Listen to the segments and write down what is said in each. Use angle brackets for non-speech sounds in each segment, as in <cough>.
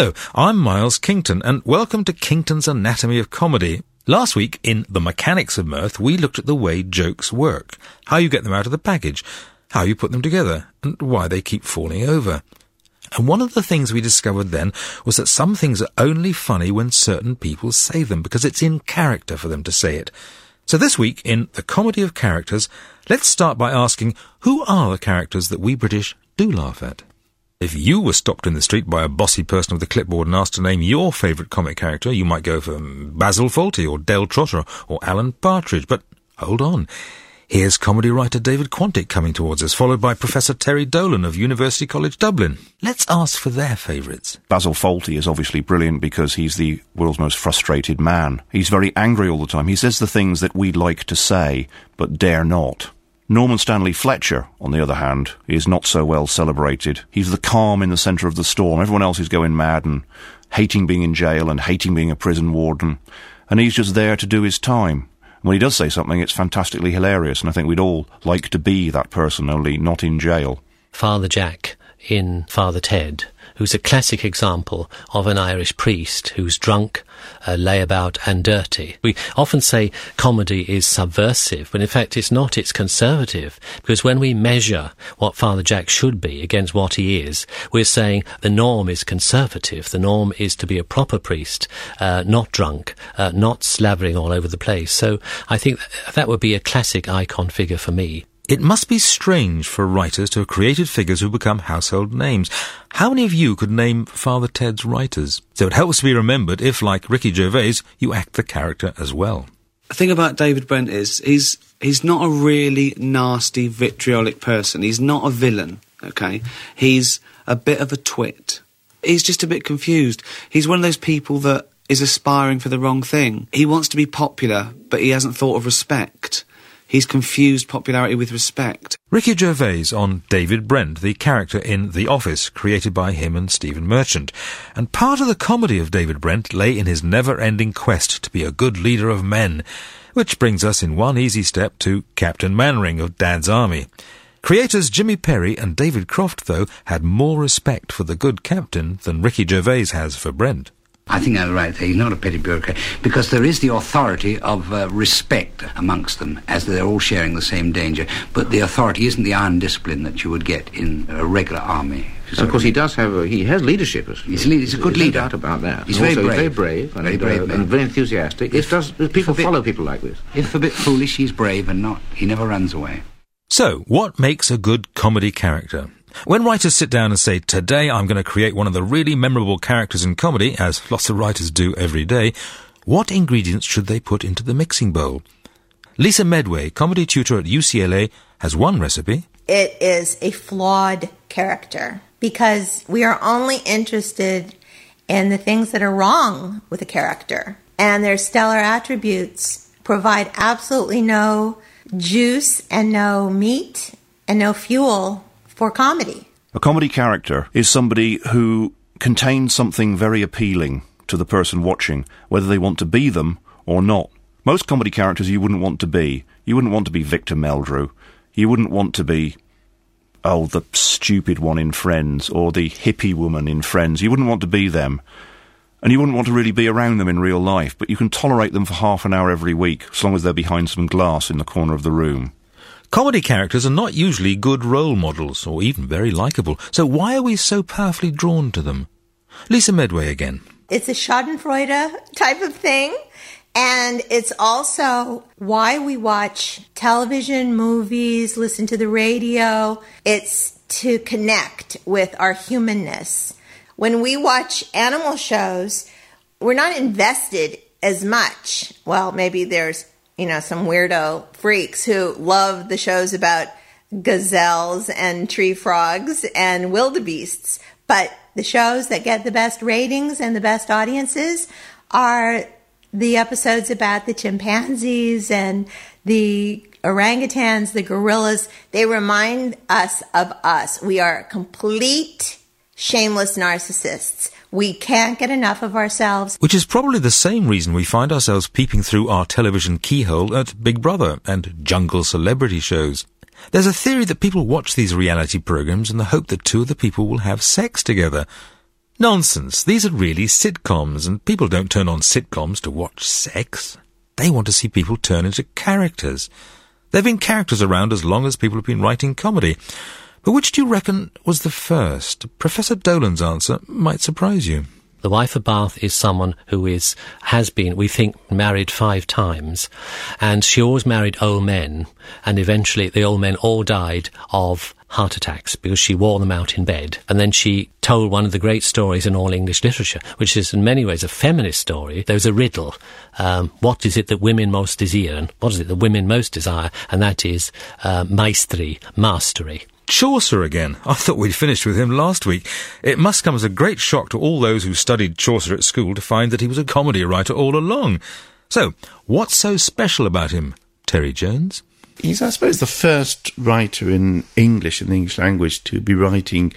Hello, I'm Miles Kington, and welcome to Kington's Anatomy of Comedy. Last week, in The Mechanics of Mirth, we looked at the way jokes work, how you get them out of the package, how you put them together, and why they keep falling over. And one of the things we discovered then was that some things are only funny when certain people say them, because it's in character for them to say it. So this week, in The Comedy of Characters, let's start by asking, who are the characters that we British do laugh at? If you were stopped in the street by a bossy person with a clipboard and asked to name your favourite comic character, you might go for Basil Fawlty or Del Trotter or Alan Partridge. But hold on. Here's comedy writer David Quantick coming towards us, followed by Professor Terry Dolan of University College Dublin. Let's ask for their favourites. Basil Fawlty is obviously brilliant because he's the world's most frustrated man. He's very angry all the time. He says the things that we'd like to say, but dare not. Norman Stanley Fletcher, on the other hand, is not so well celebrated. He's the calm in the centre of the storm. Everyone else is going mad and hating being in jail and hating being a prison warden. And he's just there to do his time. When he does say something, it's fantastically hilarious, and I think we'd all like to be that person, only not in jail. Father Jack in Father Ted who's a classic example of an Irish priest who's drunk, uh, layabout, and dirty. We often say comedy is subversive, but in fact it's not, it's conservative. Because when we measure what Father Jack should be against what he is, we're saying the norm is conservative. The norm is to be a proper priest, uh, not drunk, uh, not slavering all over the place. So I think that would be a classic icon figure for me. It must be strange for writers to have created figures who become household names. How many of you could name Father Ted's writers? So it helps to be remembered if, like Ricky Gervais, you act the character as well. The thing about David Brent is he's he's not a really nasty, vitriolic person. He's not a villain, okay? He's a bit of a twit. He's just a bit confused. He's one of those people that is aspiring for the wrong thing. He wants to be popular, but he hasn't thought of respect. He's confused popularity with respect. Ricky Gervais on David Brent, the character in The Office, created by him and Stephen Merchant. And part of the comedy of David Brent lay in his never-ending quest to be a good leader of men, which brings us in one easy step to Captain Mainwaring of Dad's Army. Creators Jimmy Perry and David Croft, though, had more respect for the good captain than Ricky Gervais has for Brent. I think I'm right there. He's not a petty bureaucrat because there is the authority of uh, respect amongst them as they're all sharing the same danger. But the authority isn't the iron discipline that you would get in a regular army. So of course, he does have a, he has leadership. He's, lead, he's a good leader. No doubt about that. He's very, also, brave. very brave. Very and, brave uh, and very enthusiastic. If, does, people bit, follow people like this. If a bit foolish, he's brave and not. He never runs away. So, what makes a good comedy character? When writers sit down and say, today I'm going to create one of the really memorable characters in comedy, as lots of writers do every day, what ingredients should they put into the mixing bowl? Lisa Medway, comedy tutor at UCLA, has one recipe. It is a flawed character because we are only interested in the things that are wrong with a character. And their stellar attributes provide absolutely no juice and no meat and no fuel for comedy. A comedy character is somebody who contains something very appealing to the person watching, whether they want to be them or not. Most comedy characters you wouldn't want to be. You wouldn't want to be Victor Meldrew. You wouldn't want to be, oh, the stupid one in Friends or the hippie woman in Friends. You wouldn't want to be them. And you wouldn't want to really be around them in real life, but you can tolerate them for half an hour every week, as long as they're behind some glass in the corner of the room. Comedy characters are not usually good role models, or even very likable, so why are we so powerfully drawn to them? Lisa Medway again. It's a schadenfreude type of thing. And it's also why we watch television, movies, listen to the radio. It's to connect with our humanness. When we watch animal shows, we're not invested as much. Well, maybe there's you know, some weirdo freaks who love the shows about gazelles and tree frogs and wildebeests. But the shows that get the best ratings and the best audiences are the episodes about the chimpanzees and the orangutans, the gorillas. They remind us of us. We are complete shameless narcissists. We can't get enough of ourselves. Which is probably the same reason we find ourselves peeping through our television keyhole at Big Brother and jungle celebrity shows. There's a theory that people watch these reality programs in the hope that two of the people will have sex together. Nonsense. These are really sitcoms, and people don't turn on sitcoms to watch sex. They want to see people turn into characters. There have been characters around as long as people have been writing comedy. But which do you reckon was the first? Professor Dolan's answer might surprise you. The wife of Bath is someone who is has been, we think, married five times, and she always married old men, and eventually the old men all died of heart attacks because she wore them out in bed. And then she told one of the great stories in all English literature, which is in many ways a feminist story. There's a riddle. Um, what is it that women most desire? And what is it that women most desire? And that is uh, maestri, mastery. Chaucer again. <laughs> I thought we'd finished with him last week. It must come as a great shock to all those who studied Chaucer at school to find that he was a comedy writer all along. So, what's so special about him, Terry Jones? He's, I suppose, the first writer in English, in the English language, to be writing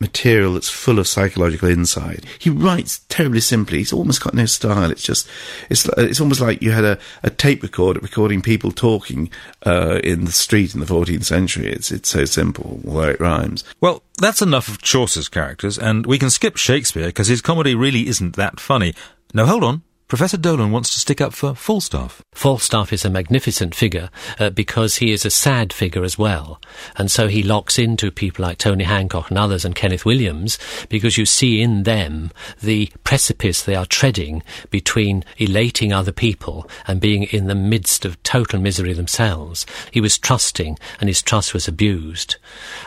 material that's full of psychological insight. He writes terribly simply. He's almost got no style. It's just, it's it's almost like you had a, a tape recorder recording people talking uh, in the street in the 14th century. It's it's so simple, although it rhymes. Well, that's enough of Chaucer's characters, and we can skip Shakespeare because his comedy really isn't that funny. No, hold on. Professor Dolan wants to stick up for Falstaff. Falstaff is a magnificent figure uh, because he is a sad figure as well. And so he locks into people like Tony Hancock and others and Kenneth Williams because you see in them the precipice they are treading between elating other people and being in the midst of total misery themselves. He was trusting and his trust was abused.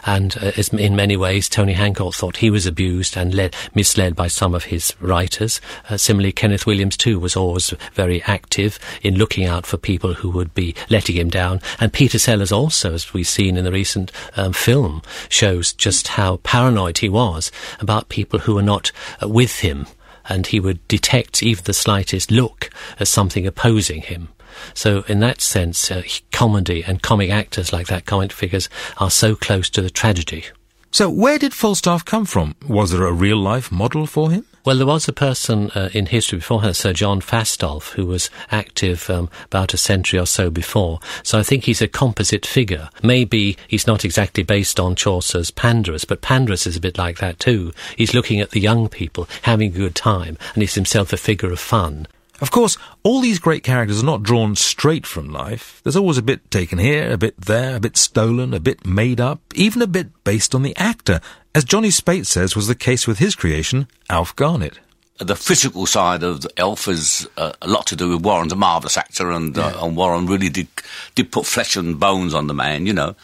And uh, in many ways, Tony Hancock thought he was abused and led, misled by some of his writers. Uh, similarly, Kenneth Williams too was always very active in looking out for people who would be letting him down. And Peter Sellers also, as we've seen in the recent um, film, shows just how paranoid he was about people who were not uh, with him. And he would detect even the slightest look as something opposing him. So, in that sense, uh, comedy and comic actors like that, comic figures, are so close to the tragedy. So, where did Falstaff come from? Was there a real life model for him? Well, there was a person uh, in history before beforehand, Sir John Fastolf, who was active um, about a century or so before. So I think he's a composite figure. Maybe he's not exactly based on Chaucer's Pandarus, but Pandarus is a bit like that too. He's looking at the young people having a good time, and he's himself a figure of fun. Of course, all these great characters are not drawn straight from life. There's always a bit taken here, a bit there, a bit stolen, a bit made up, even a bit based on the actor, as Johnny Speight says was the case with his creation, Alf Garnett. The physical side of Alf is uh, a lot to do with Warren's a marvellous actor, and, uh, and Warren really did did put flesh and bones on the man, you know.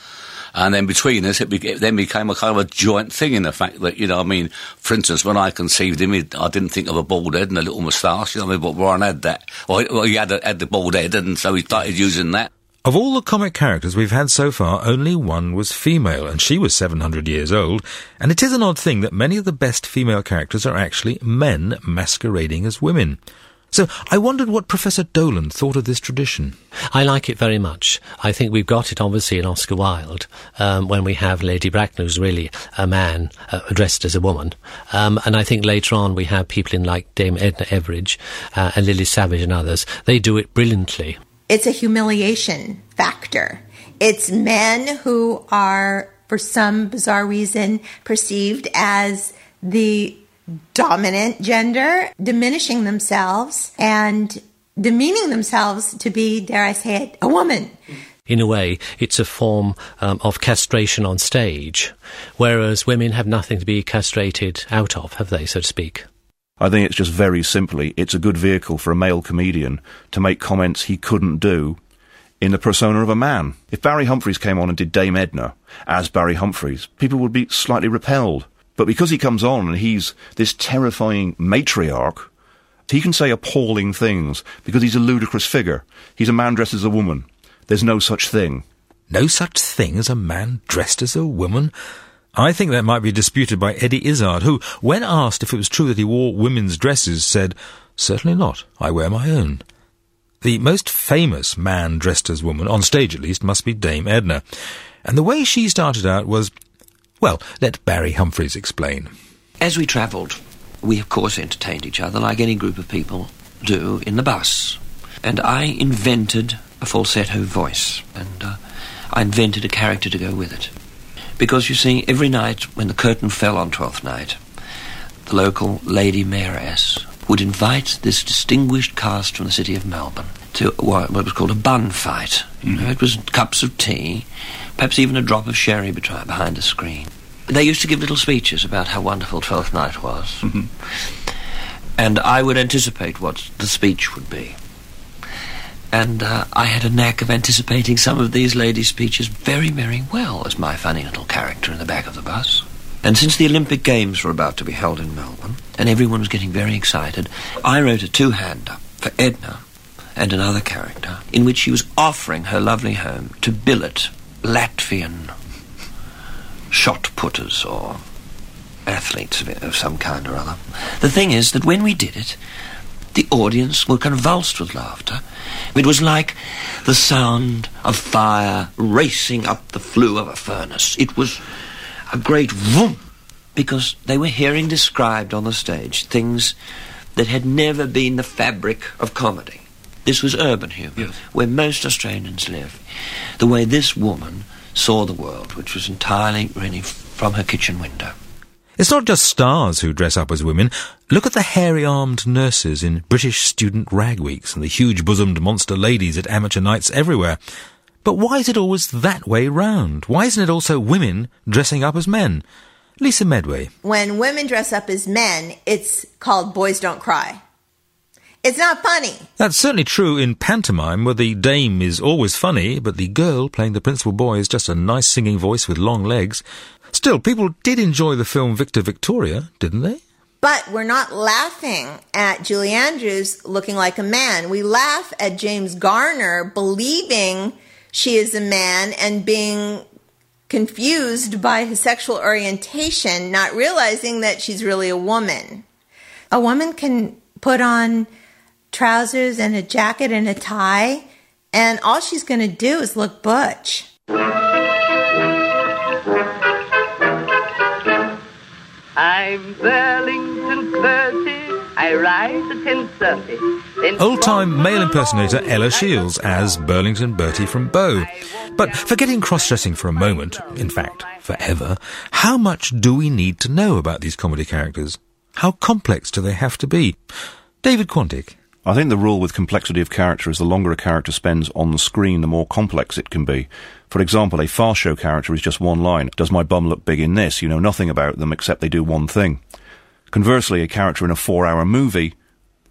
And then between us, it, be- it, then became a kind of a joint thing in the fact that, you know, I mean, for instance, when I conceived him, I didn't think of a bald head and a little moustache, you know, what I mean, but Warren had that. Well, he, well, he had, a, had the bald head, and so he started using that. Of all the comic characters we've had so far, only one was female, and she was 700 years old. And it is an odd thing that many of the best female characters are actually men masquerading as women. So I wondered what Professor Dolan thought of this tradition. I like it very much. I think we've got it obviously in Oscar Wilde um, when we have Lady Bracknell, who's really a man uh, dressed as a woman. Um, and I think later on we have people in like Dame Edna Everage uh, and Lily Savage and others. They do it brilliantly. It's a humiliation factor. It's men who are, for some bizarre reason, perceived as the dominant gender, diminishing themselves and demeaning themselves to be, dare I say it, a woman. In a way, it's a form um, of castration on stage, whereas women have nothing to be castrated out of, have they, so to speak? I think it's just very simply, it's a good vehicle for a male comedian to make comments he couldn't do in the persona of a man. If Barry Humphries came on and did Dame Edna as Barry Humphries, people would be slightly repelled. But because he comes on and he's this terrifying matriarch, he can say appalling things because he's a ludicrous figure. He's a man dressed as a woman. There's no such thing. No such thing as a man dressed as a woman? I think that might be disputed by Eddie Izzard, who, when asked if it was true that he wore women's dresses, said, Certainly not. I wear my own. The most famous man dressed as woman, on stage at least, must be Dame Edna. And the way she started out was, well, let Barry Humphries explain. As we travelled, we of course entertained each other like any group of people do in the bus. And I invented a falsetto voice, and uh, I invented a character to go with it. Because you see, every night when the curtain fell on Twelfth Night, the local lady mayoress, would invite this distinguished cast from the city of Melbourne to what was called a bun fight. You know, it was cups of tea, perhaps even a drop of sherry behind a screen. They used to give little speeches about how wonderful Twelfth Night was. And I would anticipate what the speech would be. And uh, I had a knack of anticipating some of these ladies' speeches very, very well as my funny little character in the back of the bus. And since the Olympic Games were about to be held in Melbourne, and everyone was getting very excited, I wrote a two-hander for Edna and another character in which she was offering her lovely home to billet Latvian shot putters or athletes of, some kind or other. The thing is that when we did it, the audience were convulsed with laughter. It was like the sound of fire racing up the flue of a furnace. It was a great vroom, because they were hearing described on the stage things that had never been the fabric of comedy. This was urban humour, where most Australians live. The way this woman saw the world, which was entirely really from her kitchen window. It's not just stars who dress up as women. Look at the hairy-armed nurses in British student rag weeks and the huge-bosomed monster ladies at amateur nights everywhere. But why is it always that way round? Why isn't it also women dressing up as men? Lisa Medway. When women dress up as men, it's called Boys Don't Cry. It's not funny. That's certainly true in pantomime, where the dame is always funny, but the girl playing the principal boy is just a nice singing voice with long legs. Still, people did enjoy the film Victor Victoria, didn't they? But we're not laughing at Julie Andrews looking like a man. We laugh at James Garner believing she is a man and being confused by his sexual orientation, not realizing that she's really a woman. A woman can put on trousers and a jacket and a tie, and all she's going to do is look butch. I'm Burlington Bertie. I rise at 10.30. Old-time male impersonator Ella Shields as Burlington Bertie from Bow. But forgetting cross-dressing for a moment, in fact, forever, how much do we need to know about these comedy characters? How complex do they have to be? David Quantick. I think the rule with complexity of character is the longer a character spends on the screen, the more complex it can be. For example, a Fast Show character is just one line. Does my bum look big in this? You know nothing about them except they do one thing. Conversely, a character in a four hour movie,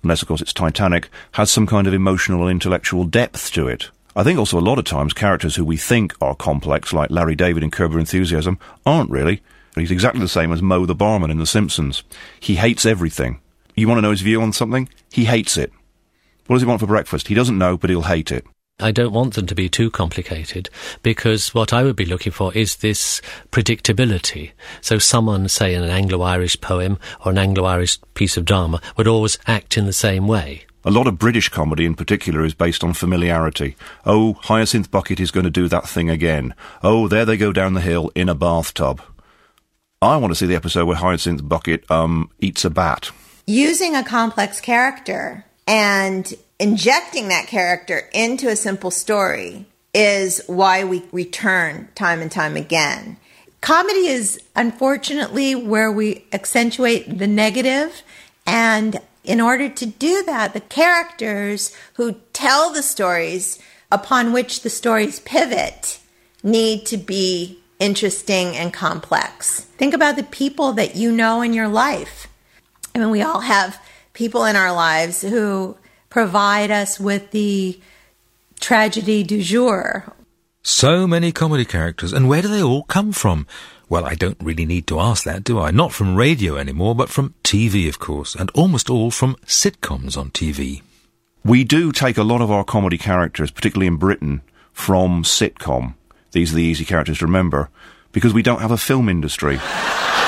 unless of course it's Titanic, has some kind of emotional and intellectual depth to it. I think also a lot of times characters who we think are complex, like Larry David in Curb Your Enthusiasm, aren't really. He's exactly the same as Moe the barman in The Simpsons. He hates everything. You want to know his view on something? He hates it. What does he want for breakfast? He doesn't know, but he'll hate it. I don't want them to be too complicated because what I would be looking for is this predictability. So someone, say in an Anglo-Irish poem or an Anglo-Irish piece of drama, would always act in the same way. A lot of British comedy in particular is based on familiarity. Oh, Hyacinth Bucket is going to do that thing again. Oh, there they go down the hill in a bathtub. I want to see the episode where Hyacinth Bucket um eats a bat. Using a complex character and injecting that character into a simple story is why we return time and time again. Comedy is unfortunately where we accentuate the negative, and in order to do that, the characters who tell the stories upon which the stories pivot need to be interesting and complex. Think about the people that you know in your life. I mean, we all have people in our lives who provide us with the tragedy du jour. So many comedy characters, and where do they all come from? Well, I don't really need to ask that, do I? Not from radio anymore, but from TV, of course, and almost all from sitcoms on TV. We do take a lot of our comedy characters, particularly in Britain, from sitcom. These are the easy characters to remember, because we don't have a film industry. <laughs>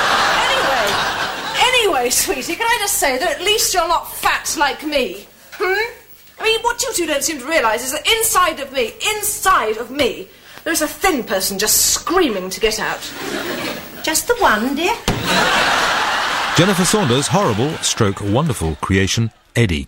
Anyway, sweetie, can I just say that at least you're not fat like me? Hmm? I mean, what you two don't seem to realise is that inside of me, inside of me, there's a thin person just screaming to get out. Just the one, dear. Jennifer Saunders' horrible, stroke wonderful creation, Eddie.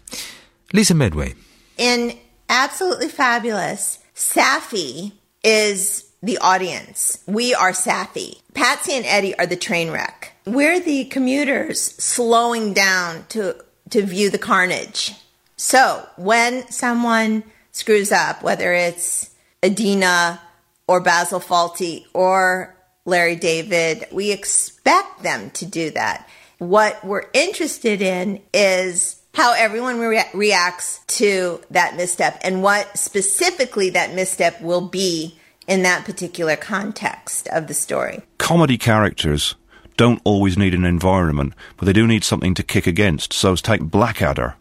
Lisa Medway. In Absolutely Fabulous, Saffy is the audience. We are Saffy. Patsy and Eddie are the train wreck. We're the commuters slowing down to to view the carnage. So when someone screws up, whether it's Edina or Basil Fawlty or Larry David, we expect them to do that. What we're interested in is how everyone re- reacts to that misstep and what specifically that misstep will be in that particular context of the story. Comedy characters don't always need an environment, but they do need something to kick against. So take Blackadder,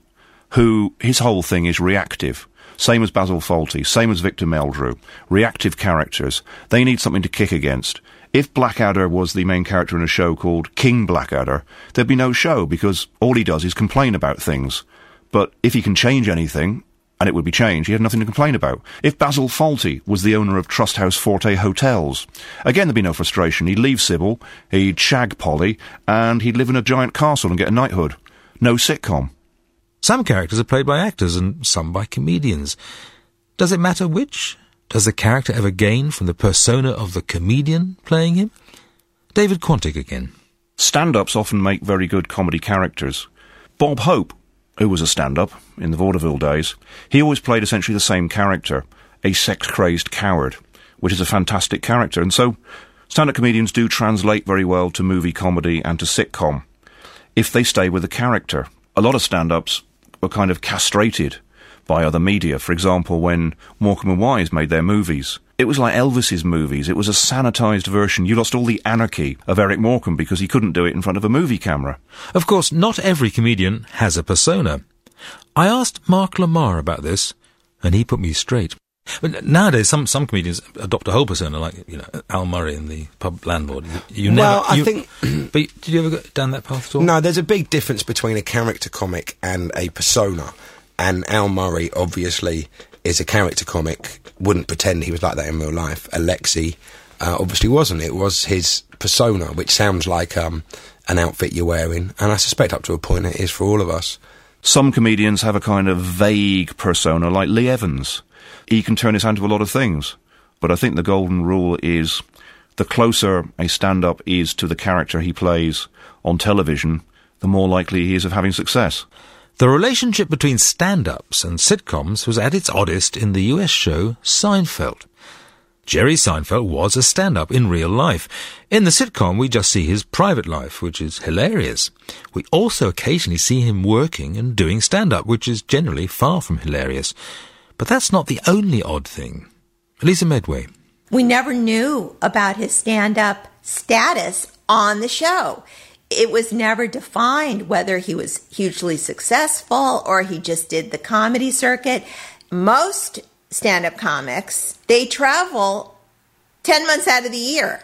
who his whole thing is reactive. Same as Basil Fawlty, same as Victor Meldrew. Reactive characters. They need something to kick against. If Blackadder was the main character in a show called King Blackadder, there'd be no show because all he does is complain about things. But if he can change anything, and it would be changed, he had nothing to complain about. If Basil Fawlty was the owner of Trust House Forte Hotels, again there'd be no frustration. He'd leave Sybil, he'd shag Polly, and he'd live in a giant castle and get a knighthood. No sitcom. Some characters are played by actors and some by comedians. Does it matter which? Does the character ever gain from the persona of the comedian playing him? David Quantick again. Stand ups often make very good comedy characters. Bob Hope, who was a stand up in the vaudeville days, he always played essentially the same character, a sex crazed coward, which is a fantastic character. And so stand up comedians do translate very well to movie comedy and to sitcom if they stay with the character. A lot of stand ups were kind of castrated by other media. For example, when Morecambe and Wise made their movies, it was like Elvis's movies. It was a sanitized version. You lost all the anarchy of Eric Morecambe because he couldn't do it in front of a movie camera. Of course, not every comedian has a persona. I asked Mark Lamarr about this, and he put me straight. But nowadays, some, some comedians adopt a whole persona, like you know Al Murray in the pub landlord. You, you well, never, I you- think. <clears throat> but did you ever go down that path at all? No, there's a big difference between a character comic and a persona. And Al Murray, obviously, is a character comic. Wouldn't pretend he was like that in real life. Alexei uh, obviously wasn't. It was his persona, which sounds like um, an outfit you're wearing. And I suspect up to a point it is for all of us. Some comedians have a kind of vague persona, like Lee Evans. He can turn his hand to a lot of things. But I think the golden rule is the closer a stand up is to the character he plays on television, the more likely he is of having success. The relationship between stand-ups and sitcoms was at its oddest in the US show Seinfeld. Jerry Seinfeld was a stand-up in real life. In the sitcom, we just see his private life, which is hilarious. We also occasionally see him working and doing stand-up, which is generally far from hilarious. But that's not the only odd thing. Elisa Medway. We never knew about his stand up status on the show. It was never defined whether he was hugely successful or he just did the comedy circuit. Most stand up comics, they travel 10 months out of the year.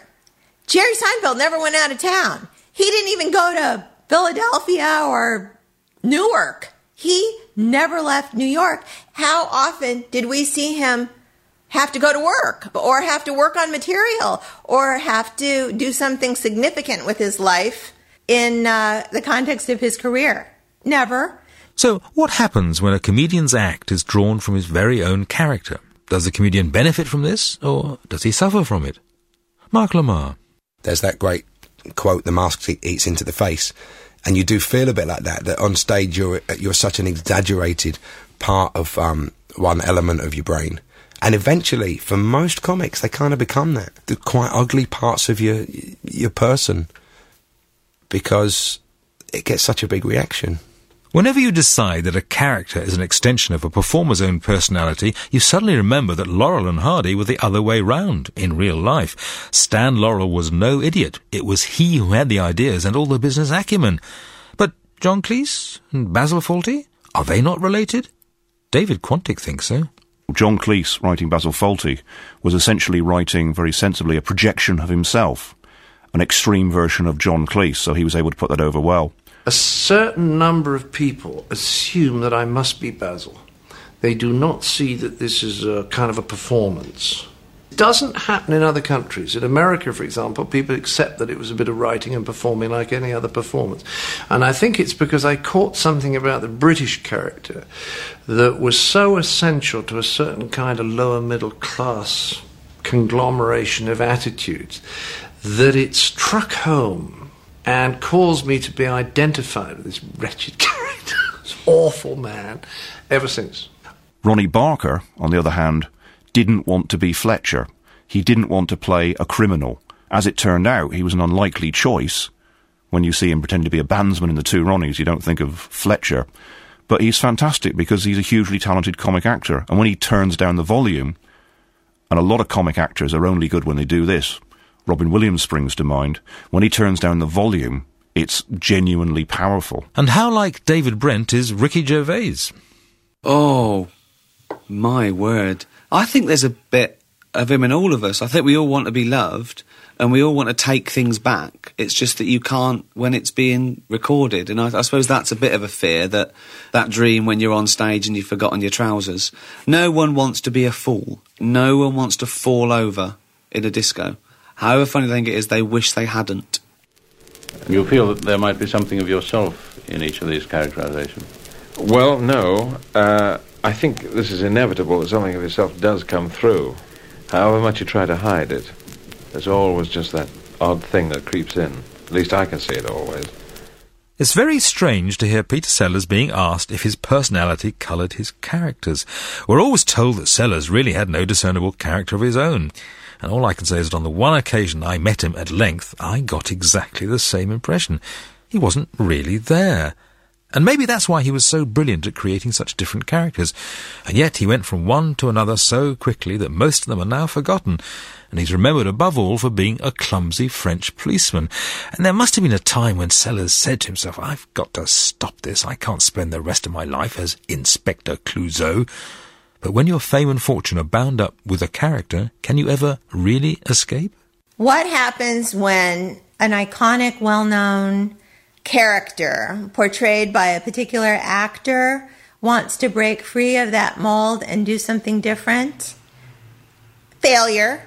Jerry Seinfeld never went out of town. He didn't even go to Philadelphia or Newark. He never left New York. How often did we see him have to go to work or have to work on material or have to do something significant with his life in uh, the context of his career? Never. So, what happens when a comedian's act is drawn from his very own character? Does the comedian benefit from this, or does he suffer from it? Mark Lamarr. There's that great quote, "The mask eats into the face," and you do feel a bit like that. That on stage you're you're such an exaggerated part of um, one element of your brain, and eventually, for most comics, they kind of become that. The quite ugly parts of your your person, because it gets such a big reaction. Whenever you decide that a character is an extension of a performer's own personality, you suddenly remember that Laurel and Hardy were the other way round in real life. Stan Laurel was no idiot. It was he who had the ideas and all the business acumen. But John Cleese and Basil Fawlty, are they not related? David Quantick thinks so. John Cleese, writing Basil Fawlty, was essentially writing very sensibly a projection of himself, an extreme version of John Cleese, so he was able to put that over well. A certain number of people assume that I must be Basil. They do not see that this is a kind of a performance. It doesn't happen in other countries. In America, for example, people accept that it was a bit of writing and performing like any other performance. And I think it's because I caught something about the British character that was so essential to a certain kind of lower middle class conglomeration of attitudes that it struck home and caused me to be identified with this wretched <laughs> character, this awful man, ever since. Ronnie Barker, on the other hand, didn't want to be Fletcher. He didn't want to play a criminal. As it turned out, he was an unlikely choice. When you see him pretend to be a bandsman in the two Ronnies, you don't think of Fletcher. But he's fantastic because he's a hugely talented comic actor. And when he turns down the volume, and a lot of comic actors are only good when they do this, Robin Williams springs to mind, when he turns down the volume, it's genuinely powerful. And how like David Brent is Ricky Gervais? Oh, my word. I think there's a bit of him in all of us. I think we all want to be loved and we all want to take things back. It's just that you can't when it's being recorded. And I, I, suppose that's a bit of a fear that that dream when you're on stage and you've forgotten your trousers. No one wants to be a fool. No one wants to fall over in a disco. However funny they think it is, they wish they hadn't. You feel that there might be something of yourself in each of these characterizations? Well, no. Uh, I think this is inevitable that something of yourself does come through, however much you try to hide it. There's always just that odd thing that creeps in. At least I can see it always. It's very strange to hear Peter Sellers being asked if his personality coloured his characters. We're always told that Sellers really had no discernible character of his own. And all I can say is that on the one occasion I met him at length, I got exactly the same impression. He wasn't really there. And maybe that's why he was so brilliant at creating such different characters. And yet he went from one to another so quickly that most of them are now forgotten. And he's remembered above all for being a clumsy French policeman. And there must have been a time when Sellers said to himself, I've got to stop this. I can't spend the rest of my life as Inspector Clouseau. But when your fame and fortune are bound up with a character, can you ever really escape? What happens when an iconic, well-known character portrayed by a particular actor wants to break free of that mold and do something different. Failure.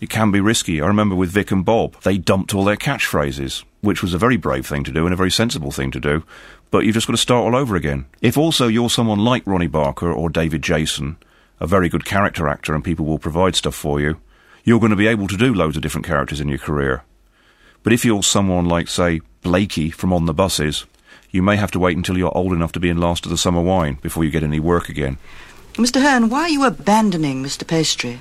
It can be risky. I remember with Vic and Bob, they dumped all their catchphrases, which was a very brave thing to do and a very sensible thing to do. But you've just got to start all over again. If also you're someone like Ronnie Barker or David Jason, a very good character actor, and people will provide stuff for you, you're going to be able to do loads of different characters in your career. But if you're someone like, say, Blakey from On the Buses, you may have to wait until you're old enough to be in Last of the Summer Wine before you get any work again. Mr. Hearne, why are you abandoning Mr. Pastry?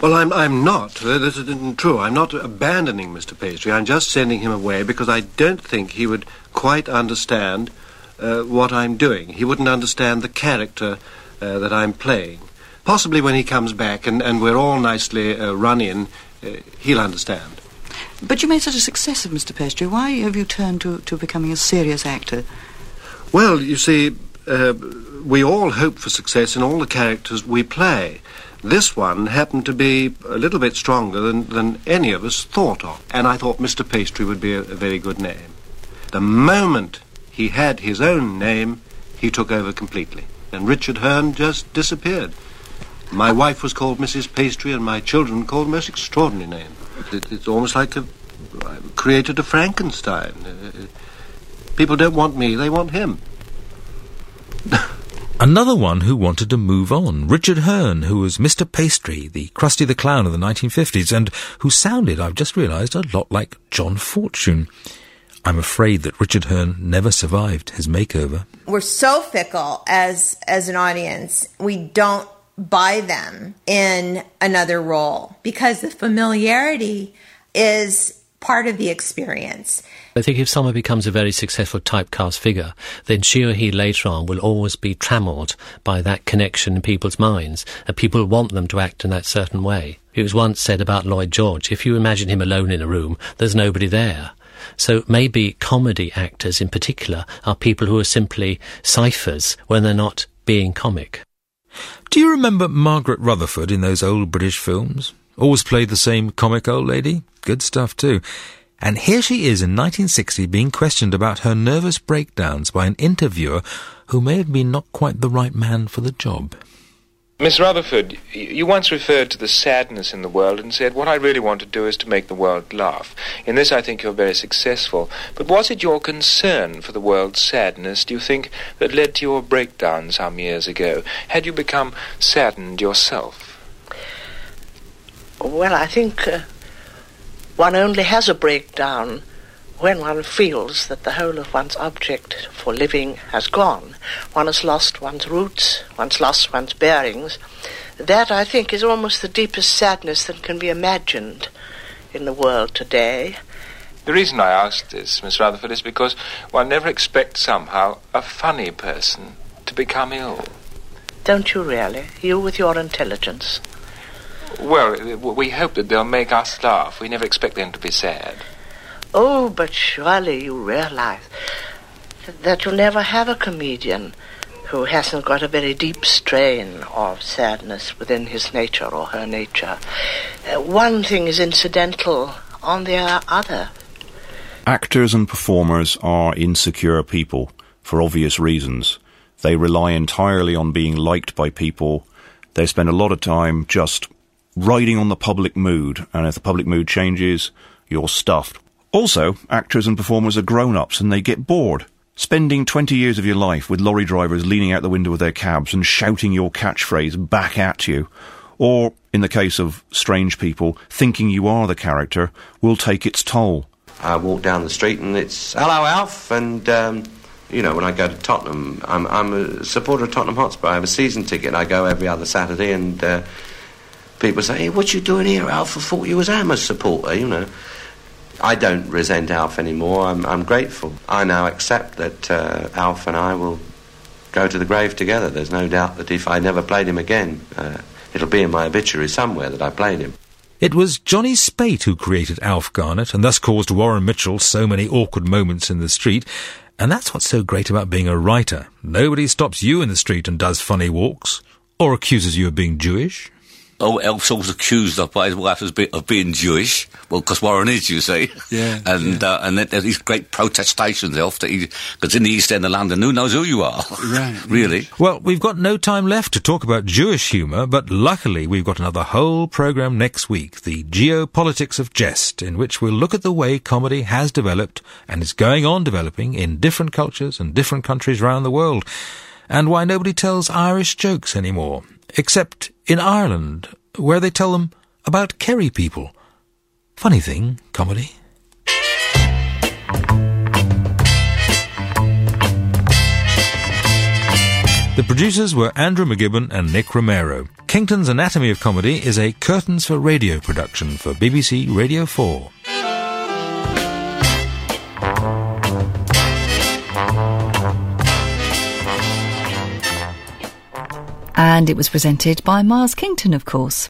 Well, I'm, I'm not. This isn't true. I'm not abandoning Mr. Pastry. I'm just sending him away because I don't think he would quite understand uh, what I'm doing. He wouldn't understand the character uh, that I'm playing. Possibly when he comes back and, and we're all nicely uh, run in, uh, he'll understand. But you made such a success of Mr. Pastry. Why have you turned to, to becoming a serious actor? Well, you see, uh, we all hope for success in all the characters we play. This one happened to be a little bit stronger than, than any of us thought of, and I thought Mr. Pastry would be a, a very good name. The moment he had his own name, he took over completely, and Richard Hearne just disappeared. My wife was called Mrs. Pastry, and my children called the most extraordinary name. It, it's almost like a, I created a Frankenstein. Uh, people don't want me, they want him. <laughs> Another one who wanted to move on, Richard Hearne, who was Mr. Pastry, the Krusty the Clown of the 1950s, and who sounded, I've just realised, a lot like John Fortune. I'm afraid that Richard Hearne never survived his makeover. We're so fickle as as an audience. We don't buy them in another role because the familiarity is part of the experience. I think if someone becomes a very successful typecast figure, then she or he later on will always be trammelled by that connection in people's minds, and people want them to act in that certain way. It was once said about Lloyd George, if you imagine him alone in a room, there's nobody there. So maybe comedy actors in particular are people who are simply ciphers when they're not being comic. Do you remember Margaret Rutherford in those old British films? Always played the same comic old lady? Good stuff too. And here she is in 1960 being questioned about her nervous breakdowns by an interviewer who may have been not quite the right man for the job. Miss Rutherford, you once referred to the sadness in the world and said, What I really want to do is to make the world laugh. In this, I think you're very successful. But was it your concern for the world's sadness, do you think, that led to your breakdown some years ago? Had you become saddened yourself? Well, I think uh, one only has a breakdown when one feels that the whole of one's object for living has gone, one has lost one's roots, one's lost one's bearings, that I think is almost the deepest sadness that can be imagined in the world today. The reason I asked this, Miss Rutherford, is because one never expects somehow a funny person to become ill. Don't you really? You with your intelligence. Well, we hope that they'll make us laugh. We never expect them to be sad. Oh, but surely you realize that you'll never have a comedian who hasn't got a very deep strain of sadness within his nature or her nature. Uh, one thing is incidental on the other. Actors and performers are insecure people for obvious reasons. They rely entirely on being liked by people. They spend a lot of time just riding on the public mood, and if the public mood changes, you're stuffed. Also, actors and performers are grown ups and they get bored. Spending 20 years of your life with lorry drivers leaning out the window of their cabs and shouting your catchphrase back at you, or, in the case of strange people, thinking you are the character, will take its toll. I walk down the street and it's, hello, Alf, and, um, you know, when I go to Tottenham, I'm, I'm a supporter of Tottenham Hotspur. I have a season ticket. I go every other Saturday, and uh, people say, hey, what you doing here, Alf? I thought you was Hammers supporter, you know. I don't resent Alf anymore. I'm, I'm grateful. I now accept that uh, Alf and I will go to the grave together. There's no doubt that if I never played him again, uh, it'll be in my obituary somewhere that I played him. It was Johnny Speight who created Alf Garnett, and thus caused Warren Mitchell so many awkward moments in the street. And that's what's so great about being a writer. Nobody stops you in the street and does funny walks, or accuses you of being Jewish, oh, Alf's always accused of by his wife as be, of being Jewish. Well, because Warren is, you see. Yeah. <laughs> And yeah. Uh, and there's these great protestations, Elf, that because in the East End of London, who knows who you are? <laughs> Right. really. Well, we've got no time left to talk about Jewish humour, but luckily we've got another whole programme next week, the geopolitics of jest, in which we'll look at the way comedy has developed and is going on developing in different cultures and different countries around the world, and why nobody tells Irish jokes anymore except in Ireland, where they tell them about Kerry people. Funny thing, comedy. The producers were Andrew McGibbon and Nick Romero. Kington's Anatomy of Comedy is a Curtains for Radio production for BBC Radio 4. And it was presented by Miles Kington, of course.